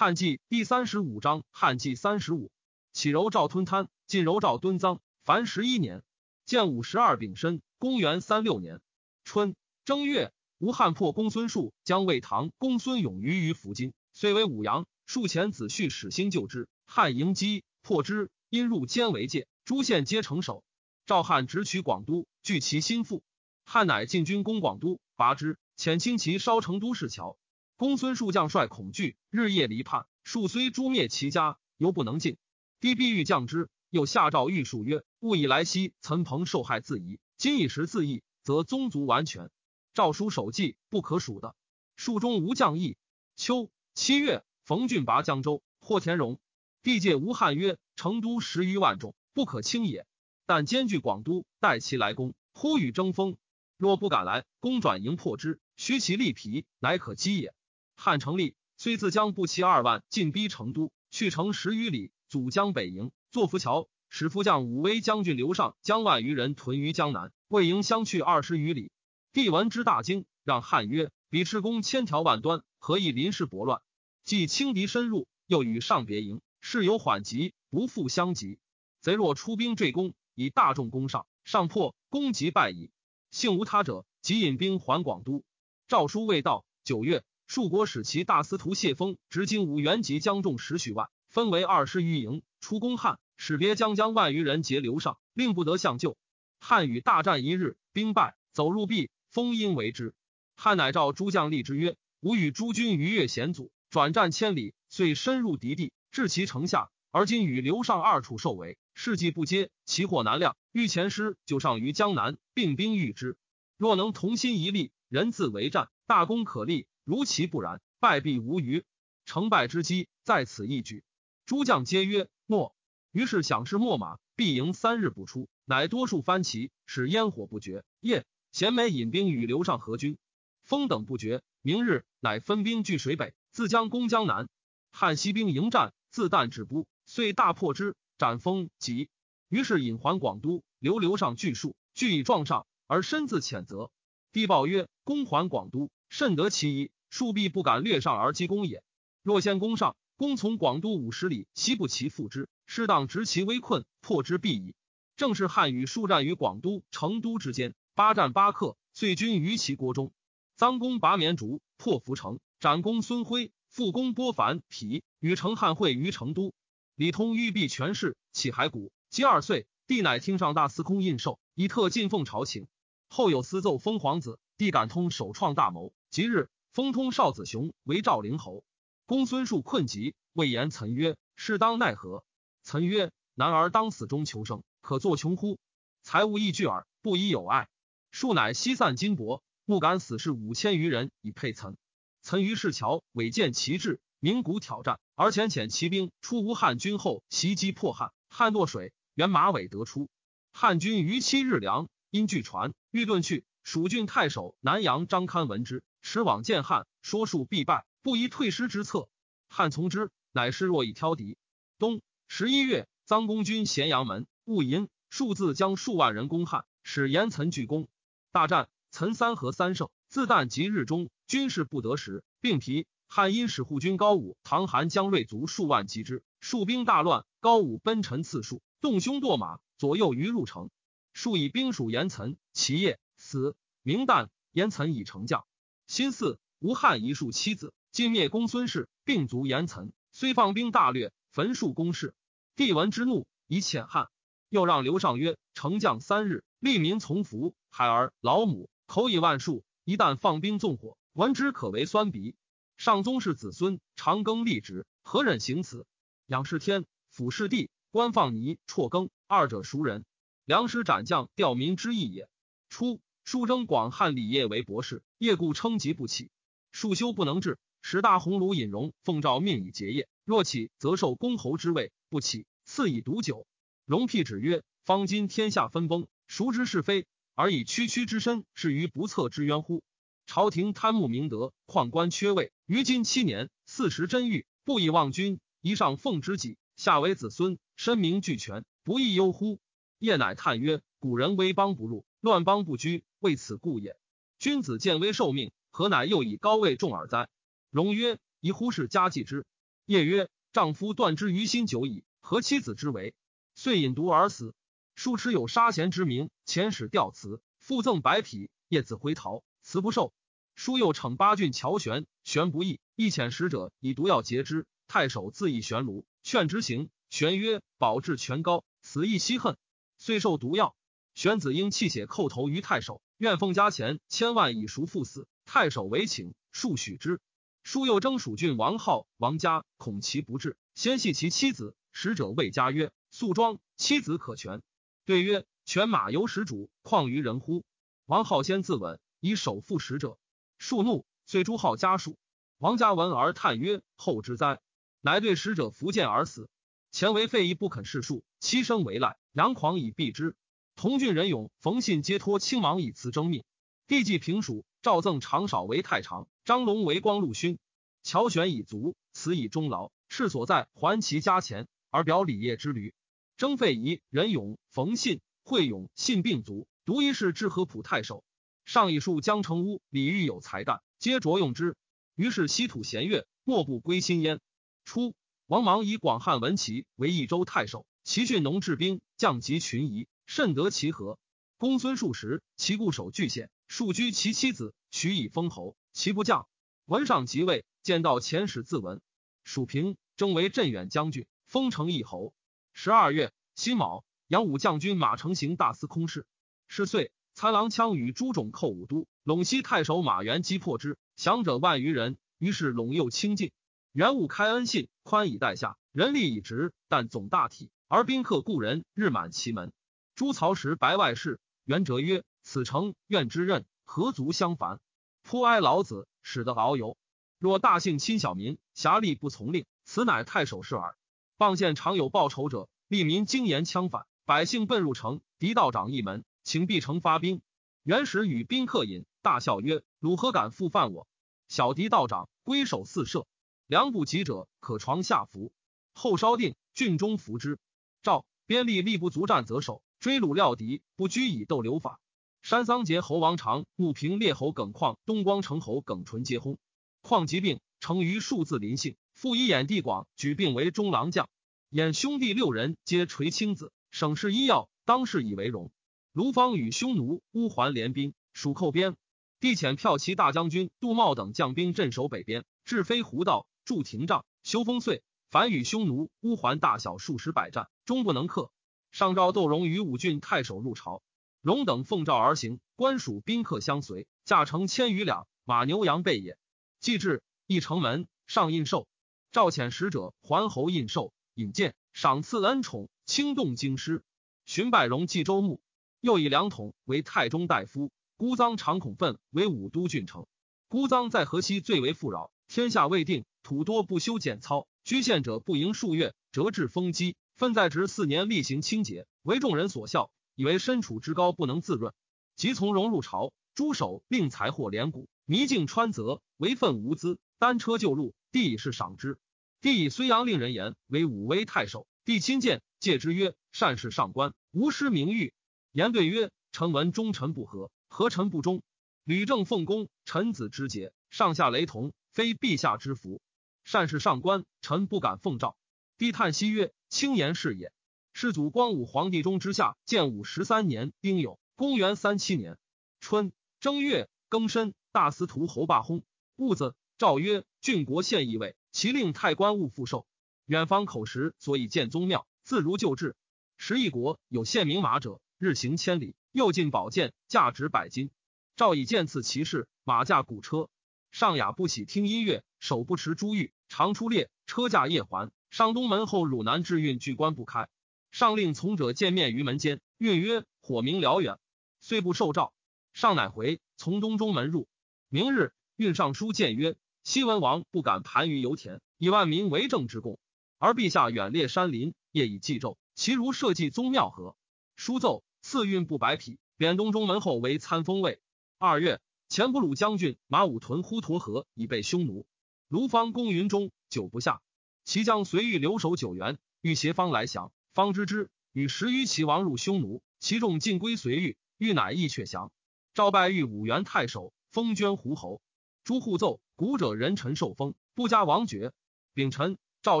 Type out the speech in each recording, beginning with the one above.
汉纪第三十五章，汉纪三十五，启柔赵吞贪，晋柔赵敦赃。凡十一年，建武十二丙申，公元三六年春正月，吴汉破公孙述，将魏唐公孙永于于伏金，遂为武阳。数前子婿始兴救之，汉迎击破之，因入监为界，诸县皆成守。赵汉直取广都，据其心腹。汉乃进军攻广都，拔之，遣轻骑烧成都市桥。公孙述将帅恐惧，日夜离叛。数虽诛灭其家，犹不能进。帝必欲降之，又下诏谕述曰：“勿以来兮，岑彭受害自疑；今以时自缢，则宗族完全。诏书守纪，不可数的。数中无将义。”秋七月，冯俊拔江州，获田荣。帝戒吴汉曰：“成都十余万众，不可轻也。但兼具广都，待其来攻，呼与争锋。若不敢来，攻转营破之，虚其力疲，乃可击也。”汉成立，虽自将步骑二万进逼成都，去城十余里，阻江北营，作浮桥，使副将武威将军刘尚将万余人屯于江南，魏营相去二十余里。帝闻之大惊，让汉曰：“彼赤攻千条万端，何以临事搏乱？既轻敌深入，又与上别营，事有缓急，不复相及。贼若出兵坠攻，以大众攻上，上破，攻即败矣。幸无他者，即引兵还广都。诏书未到，九月。”数国使其大司徒谢峰执金吾元及将众十许万，分为二十余营，出攻汉，使别将将万余人截留上，令不得相救。汉与大战一日，兵败，走入壁，封阴为之。汉乃召诸将立之曰：“吾与诸军逾越险阻，转战千里，遂深入敌地，至其城下。而今与刘尚二处受围，事迹不接，其祸难量。欲前师就上于江南，并兵御之。若能同心一力，人自为战，大功可立。”如其不然，败必无余。成败之机在此一举。诸将皆曰：“诺。”于是响势秣马，必营三日不出，乃多数翻旗，使烟火不绝。夜，贤美引兵与刘尚合军，风等不绝。明日，乃分兵据水北，自将攻江南。汉西兵迎战，自弹止不，遂大破之，斩封吉。于是引还广都，留刘尚据数，据以撞上，而身自谴责。帝报曰：“公还广都，甚得其宜。”数必不敢略上而击攻也。若先攻上，攻从广都五十里，西不其复之，适当执其危困，破之必矣。正是汉与数战于广都、成都之间，八战八克，遂军于其国中。臧公拔绵竹，破涪城，斩公孙辉，复攻波凡、皮，与成汉会于成都。李通欲避权势，起骸骨。及二岁，帝乃听上大司空印绶，以特进奉朝请。后有私奏封皇子，帝感通首创大谋，即日。封通少子雄为赵灵侯，公孙述困疾，谓言岑曰：“是当奈何？”岑曰：“男儿当死中求生，可作穷乎？财物亦巨耳，不以有爱。”数乃西散金帛，不敢死士五千余人以配岑。岑于市桥委见旗帜，鸣鼓挑战，而遣遣骑兵出吴汉军后，袭击破汉。汉堕水，原马尾得出。汉军逾七日粮，因据船欲遁去。蜀郡太守南阳张堪闻之。持往见汉，说数必败，不宜退师之策。汉从之，乃师若以挑敌。冬十一月，臧公军咸阳门，戊寅，数字将数万人攻汉，使严岑拒攻。大战，岑三合三胜。自旦即日中，军事不得时，并疲。汉因使护军高武、唐韩将锐卒数万击之，数兵大乱。高武奔陈次数，动胸堕马，左右于入城。数以兵属严岑，其夜死。明旦，严岑已成将。新巳，吴汉一数妻子，尽灭公孙氏，并卒严岑。虽放兵大略，焚数公室。帝闻之怒，以遣汉。又让刘尚曰：“丞将三日，利民从服，孩儿老母口以万数。一旦放兵纵火，闻之可为酸鼻。上宗室子孙长庚立职，何忍行此？仰视天，俯视地，官放泥辍耕，二者孰人？良师斩将，吊民之意也。初。”数征广汉礼业为博士，业故称疾不起。数修不能治，十大鸿胪引荣奉诏命以结业。若起，则受公侯之位；不起，赐以毒酒。荣辟止曰：“方今天下分崩，孰知是非？而以区区之身，是于不测之冤乎？朝廷贪慕明德，旷官缺位，于今七年，四时真欲，不以望君。一上奉之己，下为子孙，身名俱全，不亦忧乎？”业乃叹曰：“古人威邦不入，乱邦不居。”为此故也。君子见危受命，何乃又以高位重耳哉？荣曰：“宜乎是家祭之。夜曰：“丈夫断之于心久矣，何妻子之为？”遂饮毒而死。数持有杀贤之名，遣使吊辞，复赠白匹。叶子回逃，辞不受。书又惩八郡乔玄，玄不义，亦遣使者以毒药截之。太守自缢玄炉，劝之行。玄曰：“保至权高，此亦惜恨。”遂受毒药。玄子婴泣血叩头于太守，愿奉家钱千万以赎父死。太守为请，数许之。叔又征蜀郡王浩、王家，恐其不至，先系其妻子。使者谓家曰：“素庄妻子可全。”对曰：“犬马由始主，况于人乎？”王浩先自刎，以首负使者。数怒，遂诛号家属。王家闻而叹曰：“后之哉！”乃对使者伏剑而死。前为废亦不肯事数，妻生为赖，佯狂以避之。同郡人勇、冯信皆托亲王以辞征命。帝既平蜀，诏赠长少为太常，张龙为光禄勋。乔玄以卒，辞以终劳。是所在，还其家钱，而表礼业之旅。征费仪、任勇、冯信、惠勇信并卒，独一世至合普太守。上以数江城屋，李煜有才干，皆着用之。于是西土咸越，莫不归心焉。初，王莽以广汉文齐为益州太守，齐郡农治兵，将及群夷，甚得其和。公孙述时，其固守巨县，数居其妻子，许以封侯。其不将。文上即位，见到遣使自文。蜀平，征为镇远将军，封城邑侯。十二月辛卯，扬武将军马成行大司空事。是岁，参郎羌与诸种寇武都，陇西太守马元击破之，降者万余人。于是陇右清尽。元武开恩信，宽以待下，人力已直，但总大体，而宾客故人日满其门。朱曹时白外事，元哲曰：“此诚愿之任，何足相烦？颇哀老子，使得遨游。若大姓亲小民，侠吏不从令，此乃太守事耳。”傍县常有报仇者，吏民惊言枪反，百姓奔入城，敌道长一门，请必城发兵。元始与宾客饮，大笑曰：“汝何敢复犯我？小敌道长归守四舍，良不及者，可床下服。后稍定，郡中服之。赵边吏力不足战，则守；追虏料敌，不拘以斗留法。山桑节侯王长、穆平列侯耿况、东光城侯耿纯皆薨。况疾病，成于数字临幸。”复以眼地广，举并为中郎将。眼兄弟六人皆垂青子，省事医药，当世以为荣。卢方与匈奴、乌桓联兵，蜀寇边。帝遣骠骑大将军杜茂等将兵镇守北边，至飞狐道，筑亭障，修烽燧。凡与匈奴、乌桓大小数十百战，终不能克。上诏窦融与武郡太守入朝，融等奉诏而行，官属宾客相随，驾乘千余两，马牛羊备也。既至，一城门，上印绶。召遣使者还侯印绶，引荐赏赐恩宠，轻动京师。荀拜荣冀州牧，又以两统为太中大夫。孤臧常恐愤为武都郡丞。孤臧在河西最为富饶，天下未定，土多不修简操，居县者不盈数月，折至丰基。分在职四年，例行清洁，为众人所笑，以为身处之高不能自润。即从容入朝，诸守令财货连谷，迷境川泽，为愤无资，单车就路。帝以是赏之。帝以睢阳令人言为武威太守。帝亲见，戒之曰：“善事上官，无失名誉。”言对曰：“臣闻忠臣不和，何臣不忠？吕正奉公，臣子之节，上下雷同，非陛下之福。善事上官，臣不敢奉诏。”帝叹息曰：“轻言是也。”世祖光武皇帝中之下，建武十三年丁酉，公元三七年春正月庚申，大司徒侯霸薨。戊子。诏曰：郡国县议尉，其令太官勿复受。远方口实，所以建宗庙，自如旧制。时一国有献名马者，日行千里，又进宝剑，价值百金。赵以剑赐骑士，马驾古车。上雅不喜听音乐，手不持珠玉，常出猎，车驾夜还。上东门后汝南至运，拒关不开。上令从者见面于门间，运曰：火明辽远，虽不受诏。上乃回，从东中门入。明日，运上书谏曰。西文王不敢盘于油田，以万民为政之功，而陛下远列山林，业以祭纣，其如社稷宗庙何？书奏赐运布白匹，贬东中门后为参封尉。二月，前不鲁将军马武屯呼沱河，以备匈奴。卢方攻云中，久不下，其将随欲留守九原，欲携方来降，方知之，与十余骑亡入匈奴，其众尽归随欲，欲乃亦却降。赵拜玉五原太守，封捐胡侯。朱户奏。古者人臣受封，不加王爵。丙辰，赵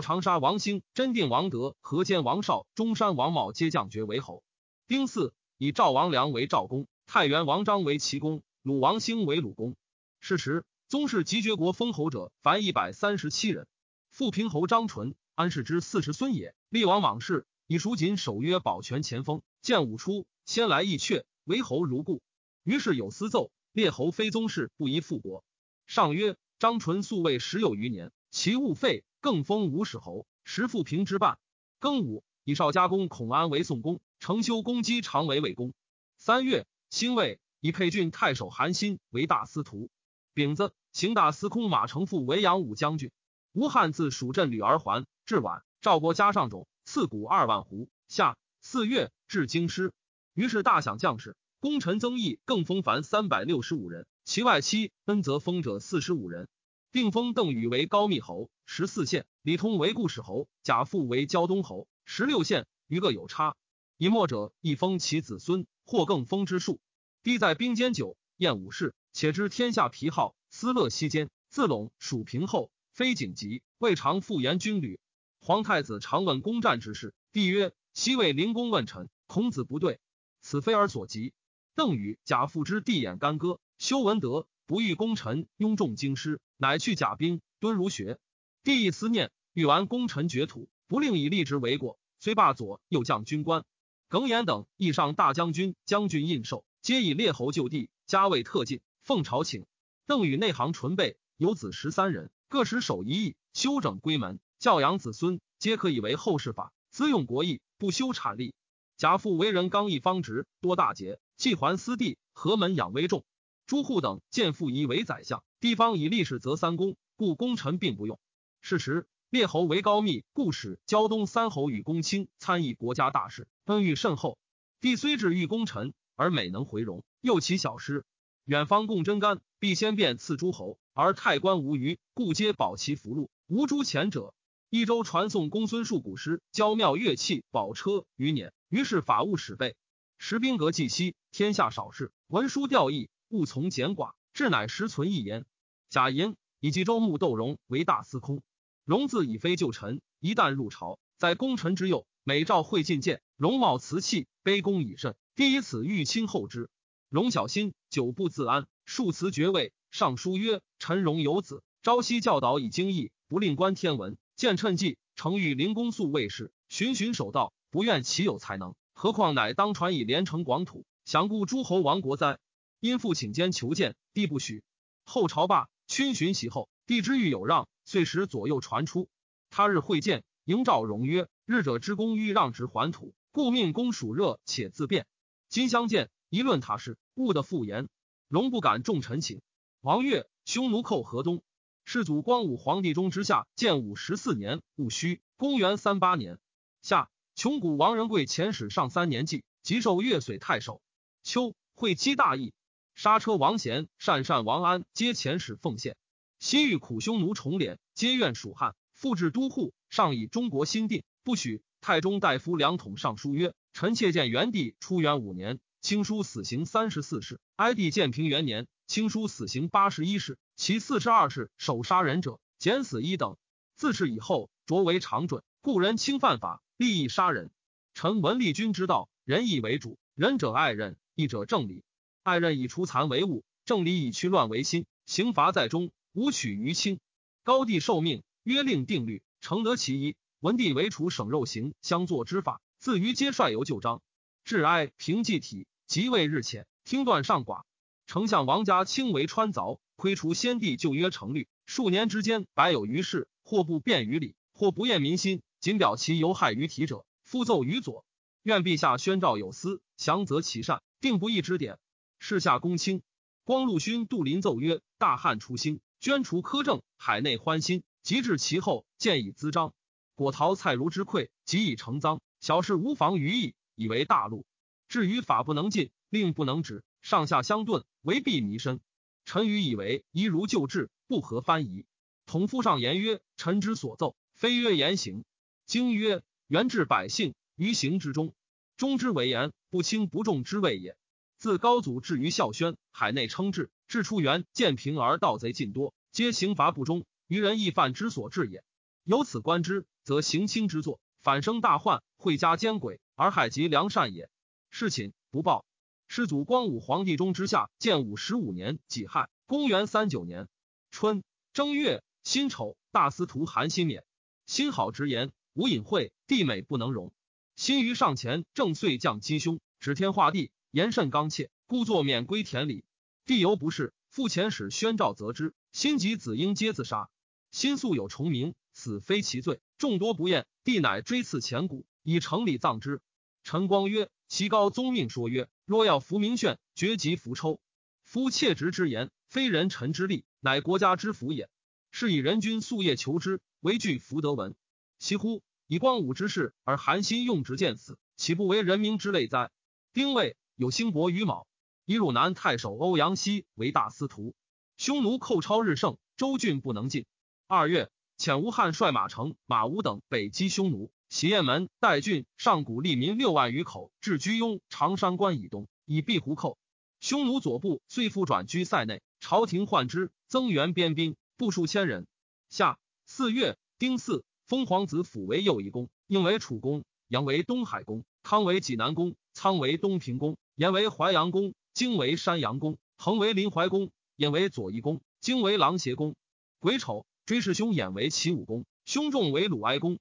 长沙王兴、真定王德、河间王绍、中山王茂皆降爵为侯。丁巳，以赵王良为赵公，太原王章为齐公，鲁王兴为鲁公。是时，宗室及绝国封侯者，凡一百三十七人。富平侯张纯，安世之四世孙也。立王莽氏，以蜀锦守约，保全前锋。建武初，先来义阙，为侯如故。于是有私奏，列侯非宗室，不宜复国。上曰：张纯素位十有余年，其物废，更封吴使侯，时富平之半。庚午，以少家公孔安为宋公，成修公姬常为魏公。三月，辛未，以沛郡太守韩信为大司徒。丙子，行大司空马承父为扬武将军。吴汉自蜀镇吕而还，至晚，赵国加上种，赐谷二万斛。夏四月，至京师。于是大享将士，功臣增益，更封凡三百六十五人。其外戚恩泽封者四十五人，并封邓禹为高密侯，十四县；李通为故使侯，贾父为胶东侯，十六县。余各有差。以末者，亦封其子孙，或更封之数。帝在兵间久，厌武士，且知天下疲耗，思乐息间，自陇属平后。非景急，未尝复言军旅。皇太子常问攻战之事，帝曰：“昔为灵公问臣，孔子不对，此非尔所及。”邓禹、贾父之地眼干戈，修文德，不欲功臣拥众京师，乃去甲兵，敦儒学。帝亦思念，欲完功臣绝土，不令以立职为过，虽罢左右将军官。耿弇等亦上大将军、将军印绶，皆以列侯就地，加位特进，奉朝请。邓禹内行纯备，有子十三人。各使守一役，修整归门，教养子孙，皆可以为后世法，资用国义，不修产力。贾父为人刚毅方直，多大节，既还私地，何门养威重。诸户等见父仪为宰相，地方以立史则三公，故功臣并不用。是时列侯为高密，故使胶东三侯与公卿参议国家大事，恩遇甚厚。帝虽至遇功臣，而每能回容，又起小师。远方共真干，必先便赐诸侯，而太官无余，故皆保其福禄。无诸前者，益州传送公孙述古诗，娇妙乐器，宝车余辇。于是法务使备，石兵革既息，天下少事，文书调役，务从简寡，至乃实存一言。贾银以及周穆窦融为大司空，融自以非旧臣，一旦入朝，在功臣之右，每召会进谏，容貌瓷器，卑躬以甚。第以此欲亲厚之。荣小心，久不自安，数辞爵位。上书曰：“陈荣有子，朝夕教导以经义，不令观天文。见趁计，诚欲灵公素卫士，循循守道，不愿其有才能。何况乃当传以连城广土，享顾诸侯王国哉？”因父请监求见，帝不许。后朝罢，群巡袭后，帝之欲有让，遂使左右传出。他日会见，迎召荣曰：“日者之功欲让之还土，故命公属热，且自便。今相见。”一论他事，误的复言，荣不敢重臣请。王悦，匈奴寇河东，世祖光武皇帝中之下，建武十四年戊戌，公元三八年夏，穷谷王仁贵遣使上三年祭，即受越绥太守。秋，会稽大义，刹车王贤、善善王安皆遣使奉献。西域苦匈奴重敛，皆怨蜀汉，复置都护，上以中国新定，不许。太中大夫两统上书曰：“臣妾见元帝初元五年。”清书死刑三十四世，哀帝建平元年，清书死刑八十一世，其四十二世首杀人者减死一等。自是以后，擢为常准，故人轻犯法，利益杀人。臣闻立君之道，仁义为主，仁者爱人，义者正理。爱人以除残为物，正理以驱乱为心。刑罚在中，无取于轻。高帝受命，约令定律，承得其一。文帝为除省肉刑相作之法，自于皆率由旧章。致哀平济体，即位日浅，听断上寡。丞相王家清为川凿，窥除先帝旧约成律，数年之间，百有余事，或不便于礼，或不厌民心，仅表其犹害于体者，复奏于左。愿陛下宣诏有司，详则其善，定不义之典。事下公卿，光禄勋杜林奏曰：大汉初兴，捐除苛政，海内欢心。及至其后，见以滋章。果陶蔡如之溃，即以成赃。小事无妨于义。以为大陆，至于法不能禁，令不能止，上下相顿，为弊弥深。臣愚以为宜如旧制，不合翻疑。统夫上言曰：“臣之所奏，非曰言行。”经曰：“原治百姓于行之中，中之为言，不轻不重之谓也。”自高祖至于孝宣，海内称制，至出元建平而盗贼尽多，皆刑罚不忠，愚人易犯之所至也。由此观之，则行轻之作，反生大患，会加奸诡，而害及良善也。事寝不报。世祖光武皇帝中之下，建武十五年己亥，公元三九年春正月辛丑，大司徒韩新免。心好直言，无隐晦，地美不能容。心于上前，正遂降击凶，指天画地，言甚刚切，故作免归田里。地犹不是，复遣使宣诏责之，心及子婴皆自杀。心素有重名，死非其罪，众多不厌。帝乃追赐前骨，以城里葬之。陈光曰：其高宗命说曰。若要服明炫，绝及伏抽。夫切直之言，非人臣之力，乃国家之福也。是以人君夙夜求之，唯惧福德文。其乎！以光武之事，而韩信用直见死，岂不为人民之累哉？丁未，有兴伯于卯，以汝南太守欧阳熙为大司徒。匈奴寇超日盛，州郡不能进。二月，遣吴汉率马成、马吴等北击匈奴。喜雁门、代郡、上古利民六万余口，置居庸、长山关以东，以避胡寇。匈奴左部遂复转居塞内，朝廷患之，增援边兵，步数千人。夏四月丁巳，封皇子辅为右夷公，应为楚公，杨为东海公，康为济南公，仓为东平公，延为淮阳公，京为山阳公，恒为临淮公，衍为左夷公，京为狼邪公。癸丑，追谥兄衍为齐武公，兄仲为鲁哀公。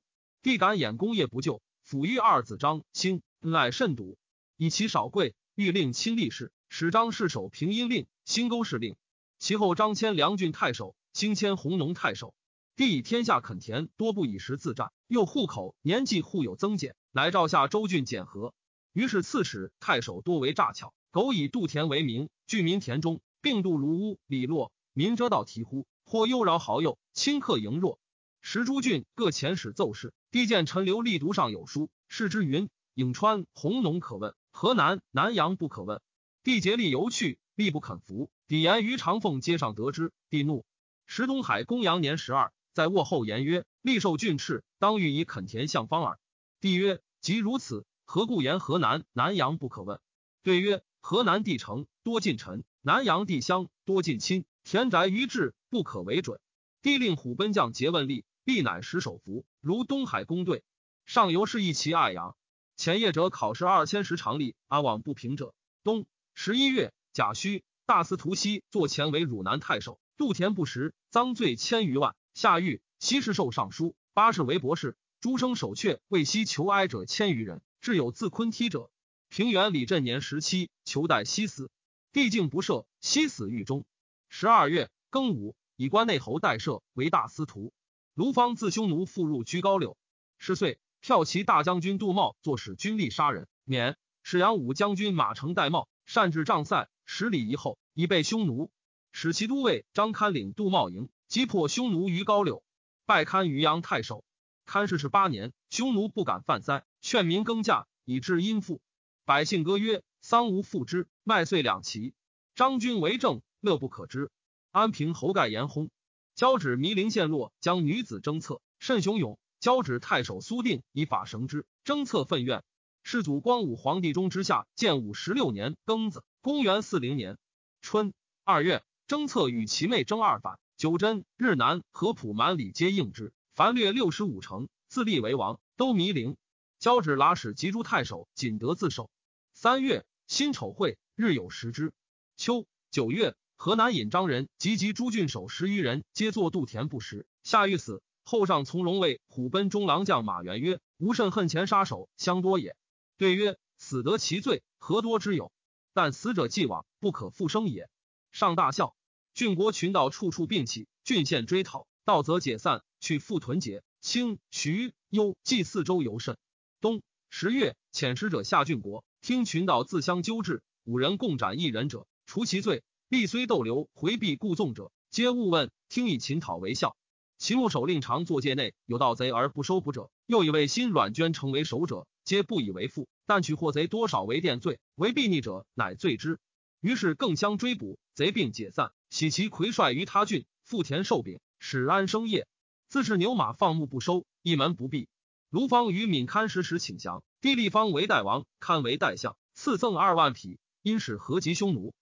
必敢掩功业不救，抚育二子张兴，乃甚笃，以其少贵，欲令亲立事，使张氏守平阴令、兴沟氏令。其后张迁梁郡太守，兴迁弘农太守。帝以天下垦田多不以时自战，又户口年纪户有增减，乃诏下州郡减和。于是刺史太守多为诈巧，苟以度田为名，聚民田中，并度如屋里落，民遮道啼呼，或忧饶豪右，顷刻盈弱。时诸郡各遣使奏事。帝见陈留力读上有书，视之云：颍川、弘农可问，河南、南阳不可问。帝竭力游去，力不肯服。抵言于长凤街上得知，帝怒。时东海公羊年十二，在卧后言曰：“力受郡敕，当欲以垦田向方耳。”帝曰：“即如此，何故言河南、南阳不可问？”对曰：“河南地城多近臣，南阳地乡多近亲，田宅于治，不可为准。”帝令虎贲将桀问力。必乃使手服，如东海公队。上游是一其二阳。前业者考试二千石常力，阿往不平者。冬十一月，甲戌，大司徒西坐前为汝南太守。杜田不食，赃罪千余万。下狱，西氏受尚书，八世为博士。诸生守阙为西求哀者千余人，至有自昆梯者。平原李振年十七，求待西死，帝竟不赦，西死狱中。十二月庚午，以关内侯代赦为大司徒。卢方自匈奴复入居高柳，十岁，骠骑大将军杜茂作使军力杀人，免。使杨武将军马成戴帽，善至帐塞，十里以后，以备匈奴。使其都尉张堪领杜茂营，击破匈奴于高柳，拜堪于阳太守。堪世是八年，匈奴不敢犯塞，劝民耕稼，以致殷富。百姓歌曰：“桑无复之，麦穗两齐。”张君为政，乐不可支。安平侯盖言薨。交趾弥陵陷落，将女子征策，甚雄勇。交趾太守苏定以法绳之，征策愤怨。世祖光武皇帝中之下，建武十六年庚子，公元四零年春二月，征策与其妹征二反，九真、日南、合浦、满里皆应之，凡略六十五城，自立为王，都弥陵。交趾拉史及诸太守，仅得自守。三月辛丑会，日有食之。秋九月。河南尹张人及及诸郡守十余人，皆作渡田不食。夏欲死，后上从容谓虎贲中郎将马援曰：“吾甚恨前杀手，相多也。”对曰：“死得其罪，何多之有？但死者既往，不可复生也。”上大笑。郡国群盗处处并起，郡县追讨，盗则解散，去复屯节。清徐幽冀四周尤甚。冬十月，遣使者下郡国，听群盗自相纠治，五人共斩一人者，除其罪。必虽逗留回避故纵者，皆勿问。听以秦讨为笑。其牧守令常作界内有盗贼而不收捕者，又以为新阮捐成为守者，皆不以为负。但取获贼多少为殿罪，为避逆者乃罪之。于是更相追捕，贼并解散。喜其魁帅于他郡，富田受饼，使安生业。自是牛马放牧不收，一门不闭。卢方与闵堪时时请降，帝立方为代王，堪为代相，赐赠二万匹，因使合及匈奴。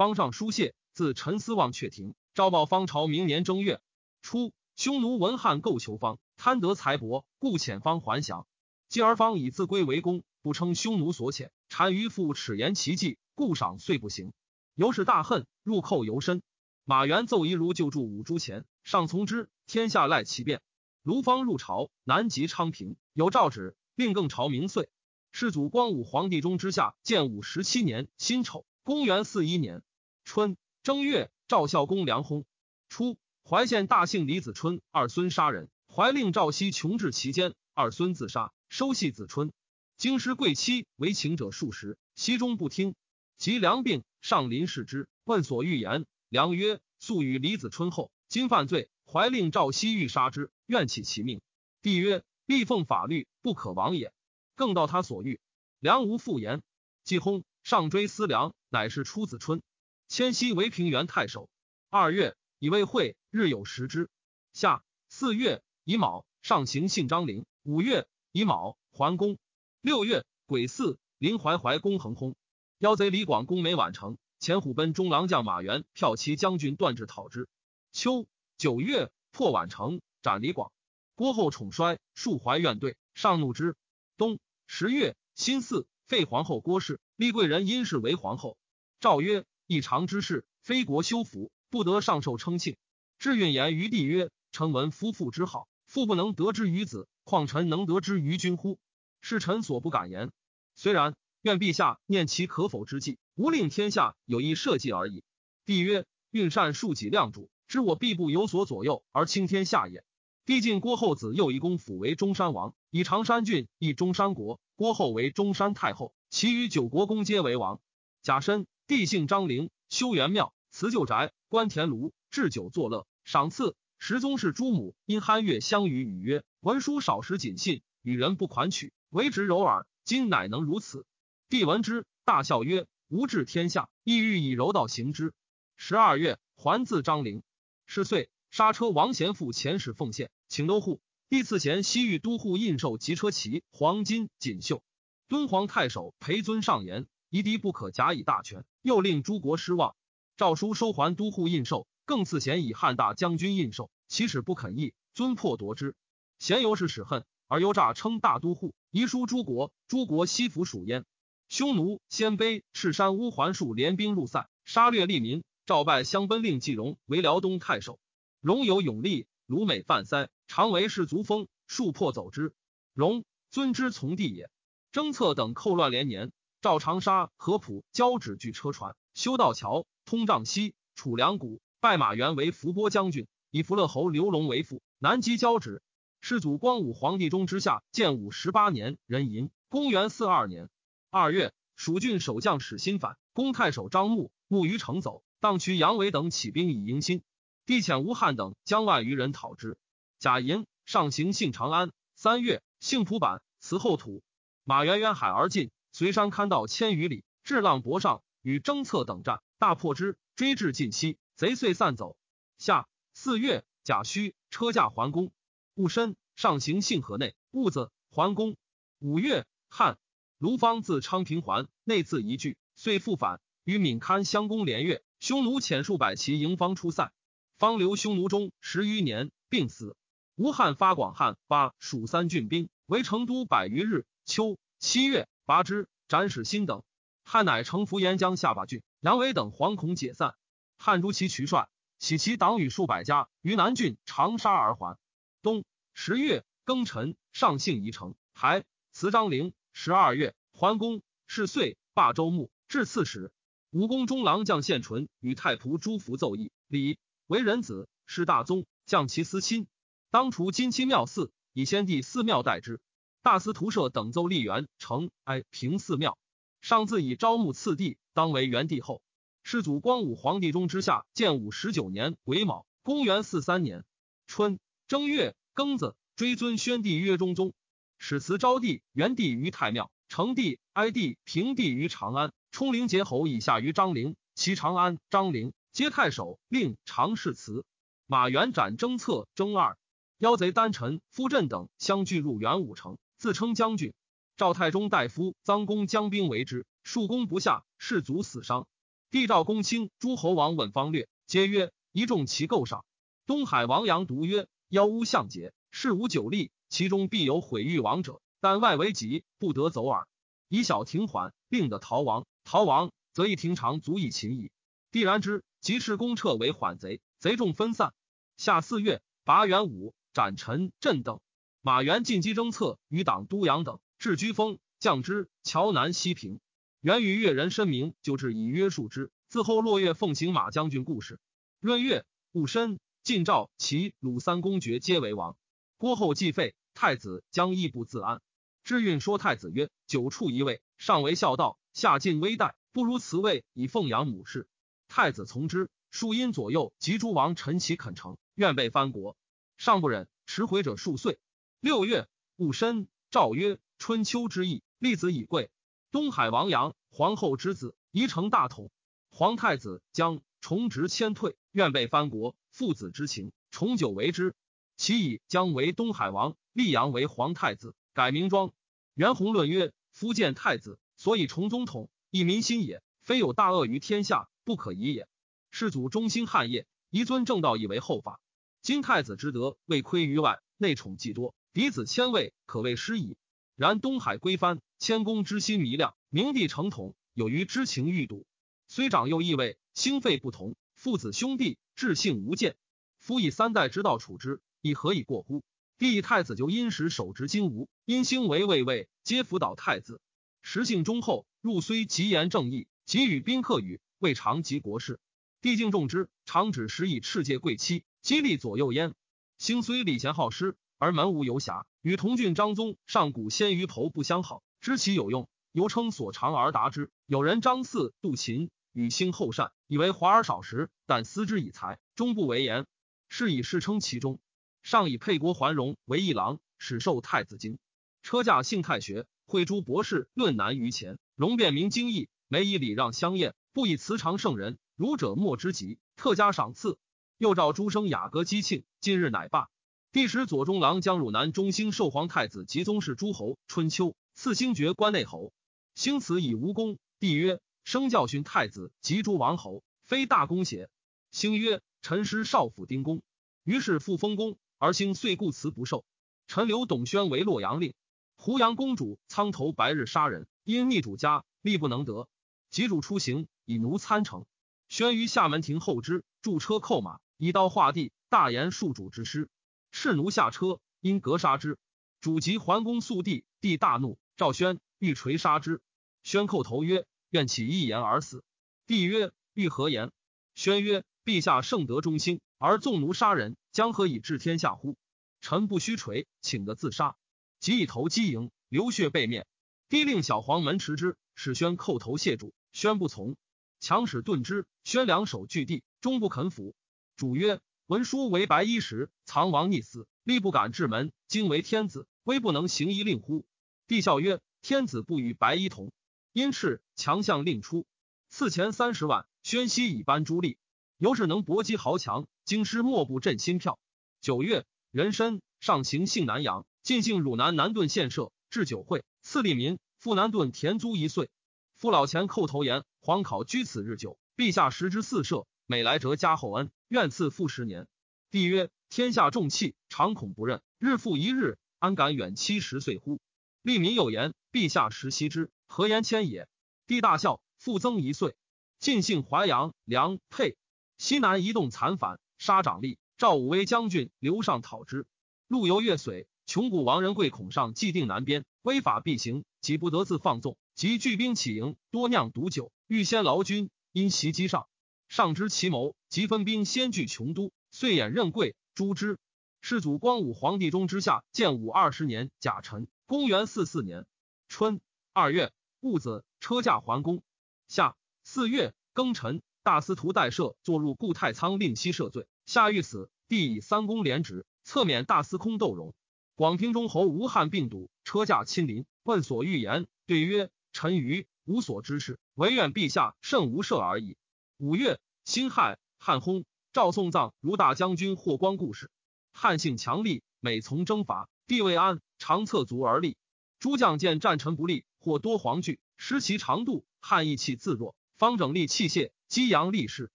方上书谢，自陈思望阙庭，诏报方朝明年正月初，匈奴文汉构求方，贪得财帛，故遣方还降。继而方以自归为公，不称匈奴所遣。单于复耻言其计，故赏遂不行。由是大恨，入寇尤深。马援奏夷如救助五铢钱，上从之。天下赖其变。卢方入朝，南极昌平，有诏旨，令更朝明岁。世祖光武皇帝中之下，建武十七年辛丑，公元四一年春正月，赵孝公梁薨。初，怀县大姓李子春二孙杀人，怀令赵熙穷至其间，二孙自杀，收系子春。京师贵戚为请者数十，熙终不听。及梁病，上临视之，问所欲言。梁曰：“素与李子春后，今犯罪，怀令赵熙欲杀之，愿起其命。”帝曰：“必奉法律，不可亡也。”更道他所欲，梁无复言。季薨，上追思梁，乃是出子春。迁西为平原太守。二月，以为会，日有食之。夏四月乙卯，上行幸张陵。五月乙卯，桓公。六月癸巳，临淮怀公横空。妖贼李广攻没宛城，前虎贲中郎将马援骠骑将军段志讨之。秋九月，破宛城，斩李广。郭后宠衰，数怀怨怼，上怒之。冬。十月，辛巳，废皇后郭氏，立贵人殷氏为皇后。诏曰：异常之事，非国修福，不得上受称庆。至运言于帝曰：臣闻夫妇之好，父不能得之于子，况臣能得之于君乎？是臣所不敢言。虽然，愿陛下念其可否之计，无令天下有意社稷而已。帝曰：运善庶己量主，知我必不有所左右而倾天下也。帝晋郭后子右一公辅为中山王，以常山郡邑中山国。郭后为中山太后，其余九国公皆为王。甲申，帝姓张陵，修元庙，辞旧宅，观田庐，置酒作乐，赏赐。十宗室诸母因酣悦相与语曰：“文书少时谨信，与人不款曲，为直柔耳。今乃能如此。”帝闻之，大笑曰：“吾治天下，意欲以柔道行之。”十二月，还自张陵。是岁，刹车王贤父遣使奉献。请都护，帝赐贤西域都护印绶及车骑、黄金锦绣。敦煌太守裴尊上言：夷狄不可假以大权，又令诸国失望。诏书收还都护印绶，更赐贤以汉大将军印绶，其使不肯义，尊破夺之。贤由是使恨，而犹诈称大都护，遗书诸国，诸国悉服属焉。匈奴、鲜卑、赤山乌桓数联兵入塞，杀掠利民。诏拜相奔令季荣为辽东太守。荣有勇力，鲁美犯塞。常为士卒封，数破走之。荣尊之从弟也。征策等寇乱连年，赵长沙、合浦交趾据车船，修道桥，通瘴溪，楚梁谷，拜马援为伏波将军，以伏乐侯刘龙为父。南击交趾。世祖光武皇帝中之下，建武十八年，壬寅，公元四二年二月，蜀郡守将史新反，攻太守张牧牧于城走，当渠杨伟等起兵以迎新。帝遣吴汉等将万余人讨之。贾寅上行幸长安。三月，幸蒲坂，辞后土。马援远海而进，随山堪道千余里，至浪博上，与征策等战，大破之，追至晋西，贼遂散走。夏四月，甲戌，车驾还宫。戊申，上行幸河内，戊子，还宫。五月，汉卢方自昌平还，内自一句，遂复返，与闵堪相攻连月。匈奴遣数百骑迎方出塞，方留匈奴中十余年，病死。吴汉发广汉八蜀三郡兵围成都百余日。秋七月，拔之，斩使新等。汉乃城伏沿江下巴郡，杨伟等惶恐解散。汉诛其渠帅，喜其党羽数百家于南郡长沙而还。冬十月庚辰，上幸宜城，还辞张陵。十二月，桓公是岁，罢州牧，至刺史。武功中郎将献纯与太仆朱福奏议，礼为人子，是大宗，降其私亲。当除金漆庙寺，以先帝寺庙代之。大司徒舍等奏立元成哀平寺庙。上自以招募次第，当为元帝后。世祖光武皇帝中之下，建武十九年癸卯，公元四三年春正月庚子，追尊宣帝曰中宗。始辞昭帝、元帝于太庙，成帝、哀帝、平帝于长安。冲陵节侯以下于张陵，其长安、张陵皆太守，令常侍祠。马元斩征策，征二。妖贼丹臣、夫镇等相聚入元武城，自称将军。赵太中大夫臧公将兵围之，数攻不下，士卒死伤。帝召公卿、诸侯王问方略，皆曰：一众其构上。东海王杨独曰：妖巫相劫，事无久立，其中必有毁誉王者。但外为急，不得走耳。以小停缓，令得逃亡。逃亡，则一庭长足以擒矣。必然之，即斥公撤为缓贼，贼众分散。下四月，拔元武、斩陈震等。马援进击征策，与党都阳等至居丰，降之。桥南西平。元与越人申明，就至以约束之。自后落月奉行马将军故事。闰月，戊申，晋赵、齐、鲁三公爵皆为王。郭后继废，太子将义不自安。知运说太子曰：“久处一位，上为孝道，下尽微待，不如辞位以奉养母氏。”太子从之。数因左右及诸王陈其恳诚，愿被藩国，上不忍，迟回者数岁。六月，戊申，诏曰：“春秋之意，立子以贵。东海王阳，皇后之子，宜成大统。皇太子将重职迁退，愿被藩国，父子之情，重久为之。其以将为东海王，立阳为皇太子，改名庄。袁弘论曰：夫见太子，所以重宗统，以民心也。非有大恶于天下，不可疑也。世祖忠心汉业，宜尊正道以为后法。今太子之德，未亏于外，内宠既多。”嫡子千位，可谓失矣。然东海归藩，谦公之心弥亮，明帝成统，有余之情欲睹。虽长幼异位，心肺不同，父子兄弟志性无间。夫以三代之道处之，亦何以过乎？帝以太子就因时守执金吾，因兴为卫尉，皆辅导太子。时性忠厚，入虽极言正义，即与宾客语，未尝及国事。帝敬重之，常指时以赤戒贵戚，激励左右焉。兴虽礼贤好施。而门无游侠，与同郡张宗上古先于头不相好，知其有用，犹称所长而达之。有人张嗣、杜秦与兴厚善，以为华而少时，但思之以才，终不为言。是以世称其中。上以沛国桓荣为一郎，始授太子经，车驾幸太学，会诸博士论难于前。容辩明经义，每以礼让相验，不以辞长圣人。儒者莫之极，特加赏赐。又召诸生雅歌击庆，今日乃罢。帝使左中郎将汝南中兴寿皇太子及宗室诸侯。春秋赐星爵关内侯。兴此以无功。帝曰：生教训太子及诸王侯，非大功邪？兴曰：臣师少府丁公。于是复封公，而兴遂故辞不受。臣留董宣为洛阳令。胡杨公主苍头白日杀人，因逆主家，力不能得。及主出行，以奴参乘。宣于厦门亭后之，驻车扣马，以刀画地，大言数主之师。侍奴下车，因格杀之。主及桓公肃帝，帝大怒，赵宣欲锤杀之。宣叩头曰：“愿起一言而死。”帝曰：“欲何言？”宣曰：“陛下圣德忠心，而纵奴杀人，将何以治天下乎？臣不须锤，请得自杀。”即以头击营，流血被面。帝令小黄门持之，使宣叩头谢主。宣不从，强使遁之。宣两手据地，终不肯服。主曰。文书为白衣时，藏王逆死，力不敢至门。今为天子，威不能行一令乎？帝笑曰：“天子不与白衣同。”因敕强相令出，赐钱三十万，宣熙以班诸吏。由是能搏击豪强，京师莫不振心跳。九月，壬申，上行幸南阳，进幸汝南南顿县社，置酒会，赐利民。赴南顿田租一岁。父老前叩头言：“皇考居此日久，陛下食之四舍。”每来折加厚恩，愿赐复十年。帝曰：天下重器，常恐不任，日复一日，安敢远七十岁乎？利民有言：陛下时悉之，何言谦也？帝大笑，复增一岁。晋姓淮阳、梁、沛西南移动残反，杀长吏。赵武威将军刘尚讨之。陆游越水，穷谷王仁贵恐上既定南边，威法必行，己不得自放纵。及聚兵起营，多酿毒酒，欲先劳军，因袭击上。上知其谋，即分兵先据琼都，遂掩任贵诛之。世祖光武皇帝中之下，建武二十年甲辰，公元四四年春二月戊子，车驾还宫。夏四月庚辰，大司徒代赦坐入故太仓，令息赦罪。夏欲死，帝以三公廉职，侧免大司空窦荣。广平中侯吴汉病笃，车驾亲临，问所欲言，对曰：“臣愚无所知事，唯愿陛下慎无赦而已。”五月，辛亥，汉薨。赵宋葬如大将军霍光故事。汉性强力，每从征伐，地位安，常侧足而立。诸将见战臣不利，或多惶惧，失其长度。汉意气自若，方整立器械，激扬力士。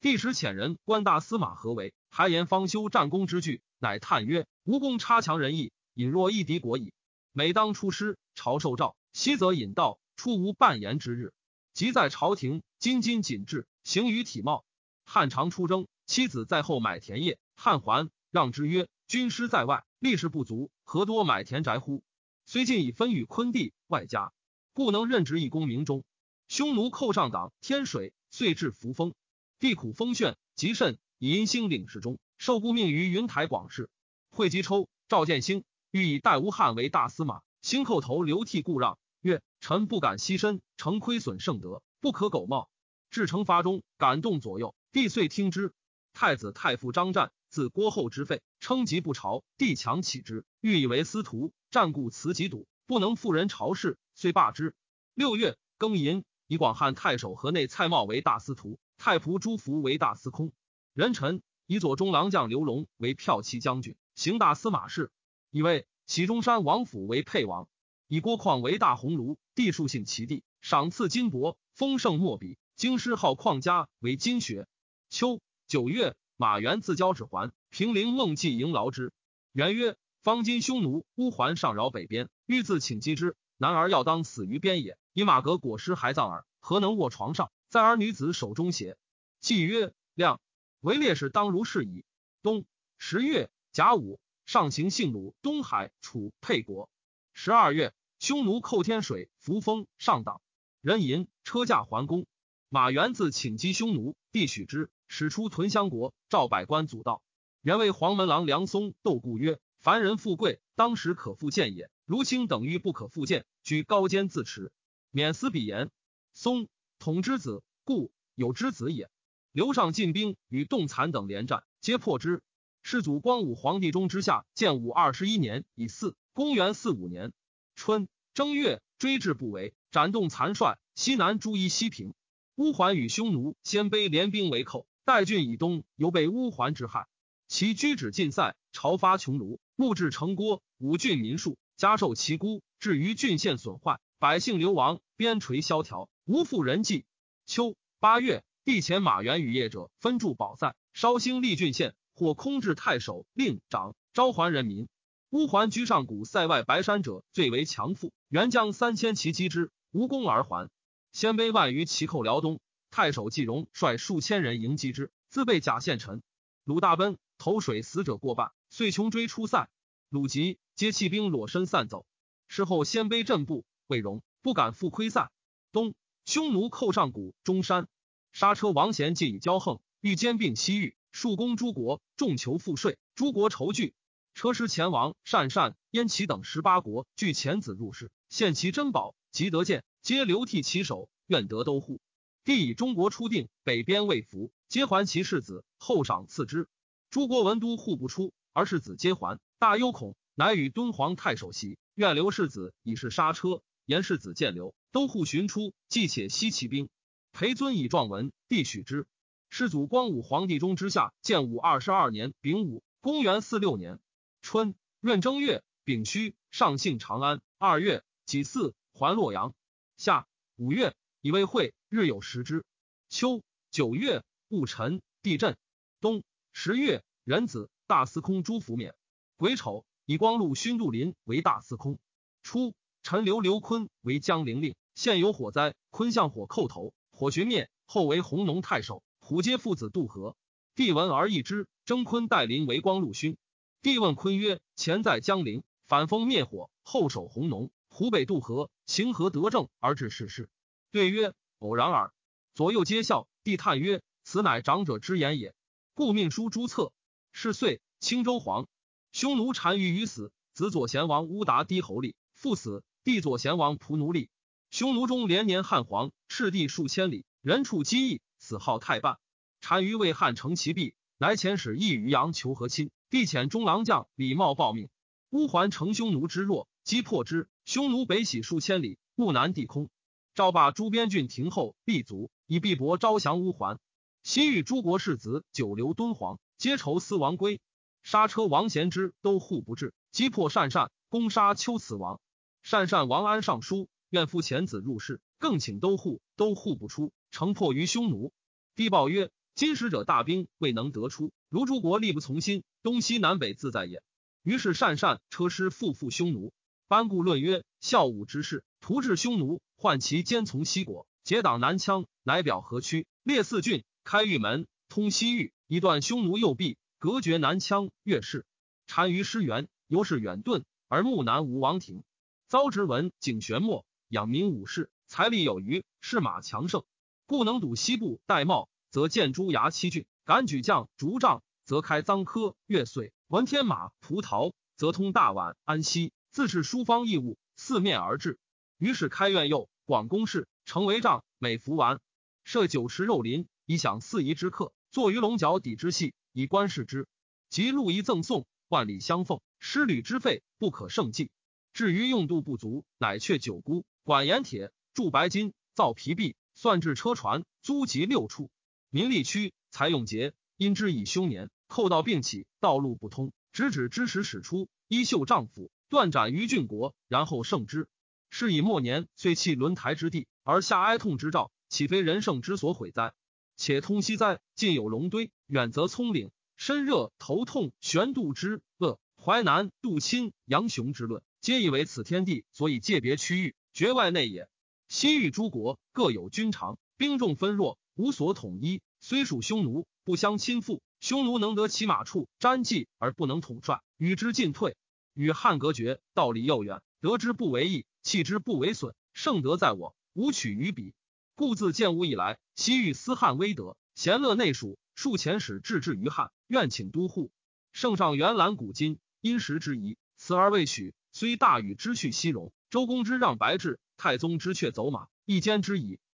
帝使遣人观大司马何为还言方修战功之具，乃叹曰：“吴公差强人意，隐若一敌国矣。每当出师，朝受诏，昔则引道，出无半言之日。即在朝廷，斤斤谨致，行于体貌。汉常出征，妻子在后买田业。汉还，让之曰：‘军师在外，力士不足，何多买田宅乎？’虽晋以分与昆地外家，故能任职一功名中。匈奴寇上党天水，遂至扶风，地苦风眩，极甚。以阴兴领事中，受顾命于云台广事。会稽抽赵建兴欲以代吴汉为大司马，兴叩头流涕故让，曰：“臣不敢牺牲，诚亏损圣德，不可苟冒。”至惩罚中，感动左右，帝遂听之。太子太傅张湛自郭后之废，称疾不朝，帝强起之，欲以为司徒。战故辞疾笃，不能复人朝事，遂罢之。六月庚寅，以广汉太守河内蔡瑁为大司徒，太仆朱福为大司空。人臣以左中郎将刘龙为骠骑将军，行大司马事。以为齐中山王府为沛王，以郭况为大鸿胪，地数姓其地，赏赐金帛，丰盛莫比。京师号况家为金学。秋九月，马援自交趾还，平陵孟季迎劳之。元曰。方今匈奴乌桓上扰北边，欲自请击之。男儿要当死于边也。以马革裹尸还葬耳，何能卧床上，在儿女子手中邪？季曰：亮，为烈士当如是矣。冬十月甲午，上行幸鲁、东海、楚、沛国。十二月，匈奴寇天水、扶风、上党。人吟车驾还宫。马援自请击匈奴，必许之，使出屯襄国。赵百官阻道。原为黄门郎梁松窦固曰。凡人富贵，当时可复见也。如卿等欲不可复见，居高坚自持，免思彼言。松统之子，故有之子也。刘尚进兵与动残等连战，皆破之。世祖光武皇帝中之下，建武二十一年乙巳，公元四五年春正月，追至不为，斩动残帅。西南诸夷西平。乌桓与匈奴鲜卑联兵为寇，代郡以东犹被乌桓之害，其居止尽塞，朝发穷庐。木质城郭，五郡民数加受其孤，至于郡县损坏，百姓流亡，边陲萧条，无复人迹。秋八月，帝遣马援与业者分驻保塞，绍兴立郡县，或空置太守、令长，召还人民。乌桓居上古塞外白山者，最为强富。元将三千骑击之，无功而还。鲜卑万余骑寇辽东，太守季荣率数千人迎击之，自被假献臣。鲁大奔，投水死者过半。遂穷追出塞，鲁吉皆弃兵裸身散走。事后鲜卑阵部，魏荣不敢复窥塞。东，匈奴寇上谷、中山，刹车王贤借以骄横，欲兼并西域，数攻诸国，众求赋税，诸国愁惧。车师前王善善、燕齐等十八国据遣子入室，献其珍宝，即得见，皆流涕其手，愿得都护。帝以中国初定，北边未服，皆还其世子，后赏赐之。诸国文都护不出。而世子皆还，大忧恐，乃与敦煌太守席，愿留世子以示刹车。言世子见留，都护寻出，既且西骑兵。裴尊以状文，帝许之。世祖光武皇帝中之下，建武二十二年丙午，公元四六年春闰正月丙戌，上幸长安。二月己巳，还洛阳。夏五月，以为会，日有食之。秋九月戊辰，地震。冬十月壬子。大司空朱福冕，癸丑，以光禄勋杜林为大司空。初，陈留刘坤为江陵令。现有火灾，坤向火叩头，火寻灭。后为弘农太守。虎皆父子渡河，帝闻而异之。征坤代林为光禄勋。帝问坤曰：“前在江陵，反封灭火，后守弘农，湖北渡河，行何得政而致世事？”对曰：“偶然耳。”左右皆笑。帝叹曰：“此乃长者之言也。”故命书诸策。是岁，青州黄匈奴单于于死，子左贤王乌达低侯立，父死，弟左贤王仆奴立。匈奴中连年汉皇，赤地数千里，人畜饥疫，死号太半。单于为汉成其弊，乃遣使义于阳求和亲，帝遣中郎将李茂报命。乌桓乘匈奴之弱，击破之。匈奴北徙数千里，故南地空。赵霸诸边郡亭后立足，以必伯招降乌桓。西域诸国士子久留敦煌。皆愁思王归，杀车王贤之都护不至，击破善善，攻杀丘辞王。善善王安上书，愿复遣子入室，更请都护，都护不出，城破于匈奴。帝报曰：今使者大兵未能得出，如诸国力不从心，东西南北自在也。于是善善车师复复匈奴，班固论曰：孝武之士，图治匈奴，患其奸从西国，结党南羌，乃表河曲，列四郡，开玉门，通西域，以断匈奴右臂，隔绝南羌越氏。单于师援，由是远遁，而木南无王庭。遭直文景玄墨，养民武士，财力有余，士马强盛，故能堵西部戴茂，则建诸牙七郡；敢举将竹杖，则开臧科、越岁；闻天马、葡萄，则通大宛、安西，自是书方义务，四面而至。于是开院右，广宫室，成为帐，每服完，设酒池肉林，以享四夷之客；坐于龙角底之戏，以观视之。及禄仪赠送，万里相奉，失旅之费不可胜计。至于用度不足，乃却九姑管盐铁铸白金造皮币算制车船租集六处民力区财用节因之以凶年寇盗并起道路不通直指之时使出衣袖丈夫断斩于郡国然后胜之是以末年遂弃轮台之地而下哀痛之兆岂非人圣之所毁哉？且通西哉近有龙堆远则葱岭身热头痛悬度之恶淮南杜钦杨雄之论。皆以为此天地所以界别区域，绝外内也。西域诸国各有君长，兵众分弱，无所统一。虽属匈奴，不相亲附。匈奴能得其马处瞻记而不能统帅，与之进退。与汉隔绝，道理又远。得之不为益，弃之不为损。胜德在我，无取于彼。故自建吴以来，西域思汉威德，贤乐内属。数遣使至至于汉，愿请都护。圣上原览古今，因时之宜，辞而未许。虽大禹之去西戎，周公之让白至，太宗之却走马，一兼之矣。